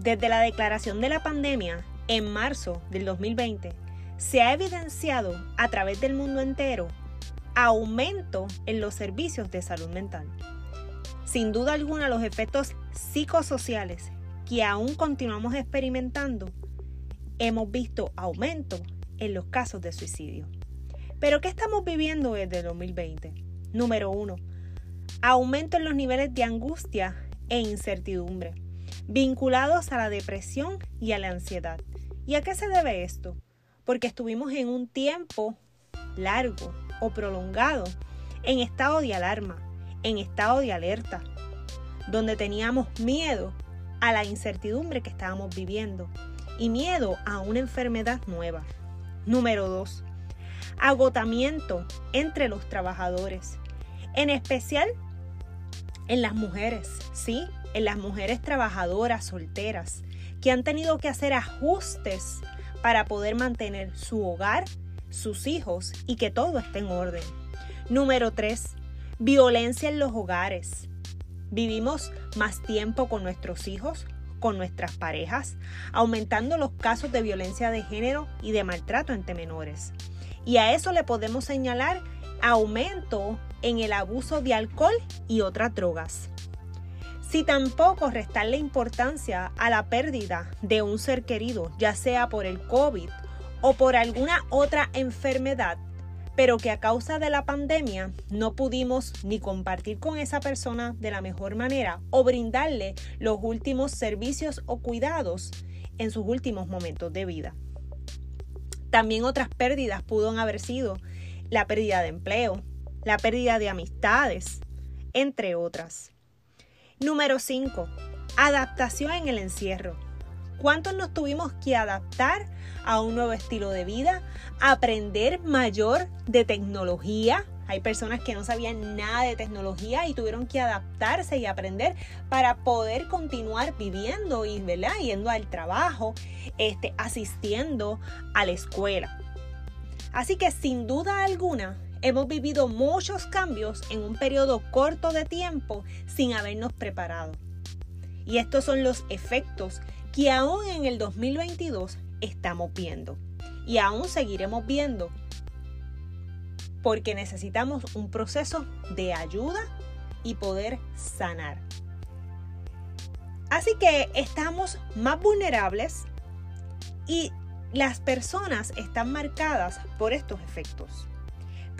desde la declaración de la pandemia en marzo del 2020, se ha evidenciado a través del mundo entero aumento en los servicios de salud mental. Sin duda alguna, los efectos psicosociales que aún continuamos experimentando, hemos visto aumento en los casos de suicidio. Pero ¿qué estamos viviendo desde el 2020? Número uno, aumento en los niveles de angustia e incertidumbre, vinculados a la depresión y a la ansiedad. ¿Y a qué se debe esto? Porque estuvimos en un tiempo largo o prolongado en estado de alarma, en estado de alerta, donde teníamos miedo a la incertidumbre que estábamos viviendo y miedo a una enfermedad nueva. Número 2 agotamiento entre los trabajadores, en especial en las mujeres, ¿sí? En las mujeres trabajadoras solteras que han tenido que hacer ajustes para poder mantener su hogar, sus hijos y que todo esté en orden. Número 3. Violencia en los hogares. Vivimos más tiempo con nuestros hijos, con nuestras parejas, aumentando los casos de violencia de género y de maltrato entre menores. Y a eso le podemos señalar aumento en el abuso de alcohol y otras drogas. Si tampoco restarle importancia a la pérdida de un ser querido, ya sea por el COVID o por alguna otra enfermedad, pero que a causa de la pandemia no pudimos ni compartir con esa persona de la mejor manera o brindarle los últimos servicios o cuidados en sus últimos momentos de vida. También otras pérdidas pudo haber sido la pérdida de empleo, la pérdida de amistades, entre otras. Número 5. Adaptación en el encierro. ¿Cuántos nos tuvimos que adaptar a un nuevo estilo de vida? Aprender mayor de tecnología, hay personas que no sabían nada de tecnología y tuvieron que adaptarse y aprender para poder continuar viviendo y ¿verdad? yendo al trabajo, este, asistiendo a la escuela. Así que sin duda alguna, hemos vivido muchos cambios en un periodo corto de tiempo sin habernos preparado. Y estos son los efectos que aún en el 2022 estamos viendo. Y aún seguiremos viendo porque necesitamos un proceso de ayuda y poder sanar. Así que estamos más vulnerables y las personas están marcadas por estos efectos.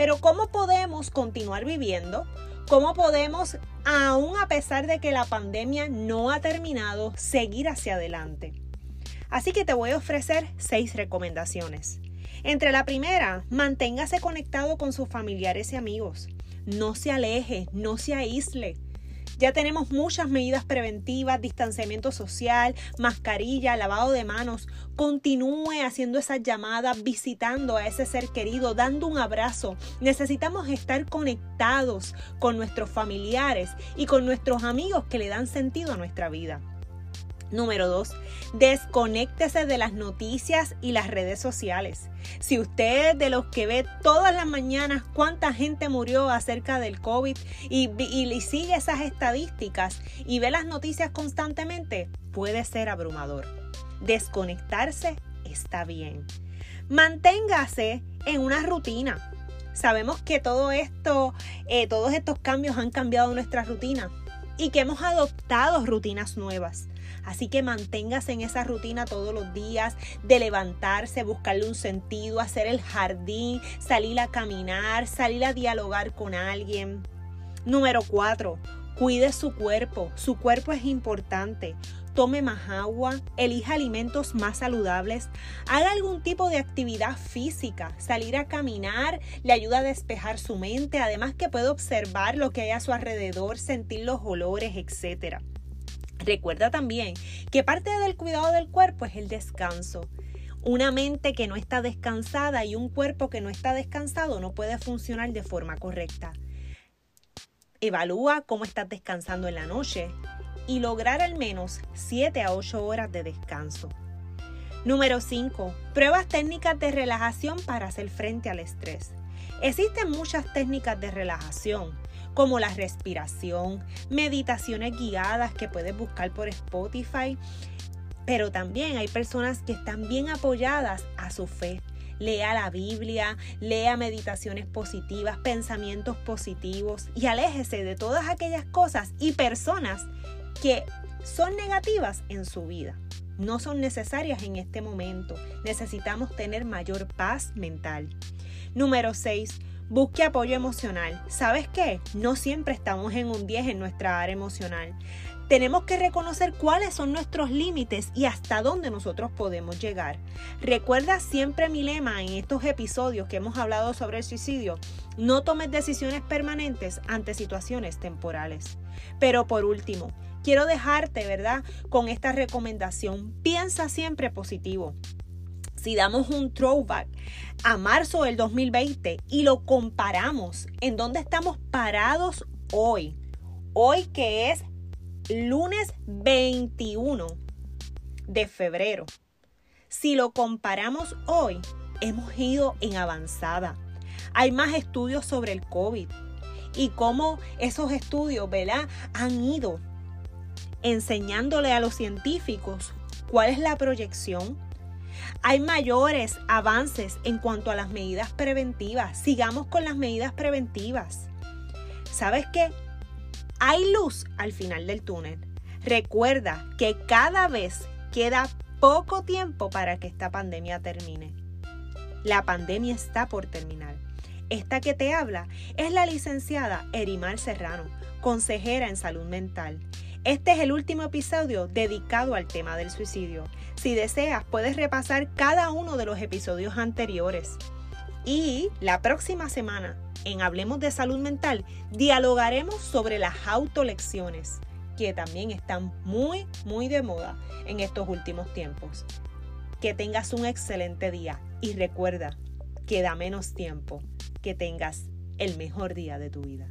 Pero ¿cómo podemos continuar viviendo? ¿Cómo podemos, aún a pesar de que la pandemia no ha terminado, seguir hacia adelante? Así que te voy a ofrecer seis recomendaciones. Entre la primera, manténgase conectado con sus familiares y amigos. No se aleje, no se aísle. Ya tenemos muchas medidas preventivas, distanciamiento social, mascarilla, lavado de manos. Continúe haciendo esas llamadas, visitando a ese ser querido, dando un abrazo. Necesitamos estar conectados con nuestros familiares y con nuestros amigos que le dan sentido a nuestra vida. Número 2. Desconéctese de las noticias y las redes sociales. Si usted es de los que ve todas las mañanas cuánta gente murió acerca del COVID y, y sigue esas estadísticas y ve las noticias constantemente, puede ser abrumador. Desconectarse está bien. Manténgase en una rutina. Sabemos que todo esto, eh, todos estos cambios han cambiado nuestra rutina y que hemos adoptado rutinas nuevas. Así que manténgase en esa rutina todos los días de levantarse, buscarle un sentido, hacer el jardín, salir a caminar, salir a dialogar con alguien. Número 4. Cuide su cuerpo. Su cuerpo es importante. Tome más agua, elija alimentos más saludables, haga algún tipo de actividad física, salir a caminar le ayuda a despejar su mente, además que puede observar lo que hay a su alrededor, sentir los olores, etcétera. Recuerda también que parte del cuidado del cuerpo es el descanso. Una mente que no está descansada y un cuerpo que no está descansado no puede funcionar de forma correcta. Evalúa cómo estás descansando en la noche y lograr al menos 7 a 8 horas de descanso. Número 5. Pruebas técnicas de relajación para hacer frente al estrés. Existen muchas técnicas de relajación, como la respiración, meditaciones guiadas que puedes buscar por Spotify pero también hay personas que están bien apoyadas a su fe. Lea la Biblia, lea meditaciones positivas, pensamientos positivos y aléjese de todas aquellas cosas y personas que son negativas en su vida. No son necesarias en este momento. Necesitamos tener mayor paz mental. Número 6. Busque apoyo emocional. ¿Sabes qué? No siempre estamos en un 10 en nuestra área emocional. Tenemos que reconocer cuáles son nuestros límites y hasta dónde nosotros podemos llegar. Recuerda siempre mi lema en estos episodios que hemos hablado sobre el suicidio. No tomes decisiones permanentes ante situaciones temporales. Pero por último, quiero dejarte, ¿verdad? Con esta recomendación. Piensa siempre positivo. Si damos un throwback a marzo del 2020 y lo comparamos en dónde estamos parados hoy, hoy que es lunes 21 de febrero, si lo comparamos hoy, hemos ido en avanzada. Hay más estudios sobre el COVID y cómo esos estudios, ¿verdad? Han ido enseñándole a los científicos cuál es la proyección. Hay mayores avances en cuanto a las medidas preventivas. Sigamos con las medidas preventivas. ¿Sabes qué? Hay luz al final del túnel. Recuerda que cada vez queda poco tiempo para que esta pandemia termine. La pandemia está por terminar. Esta que te habla es la licenciada Erimar Serrano, consejera en salud mental. Este es el último episodio dedicado al tema del suicidio. Si deseas, puedes repasar cada uno de los episodios anteriores. Y la próxima semana, en Hablemos de Salud Mental, dialogaremos sobre las autolecciones, que también están muy, muy de moda en estos últimos tiempos. Que tengas un excelente día y recuerda, queda menos tiempo, que tengas el mejor día de tu vida.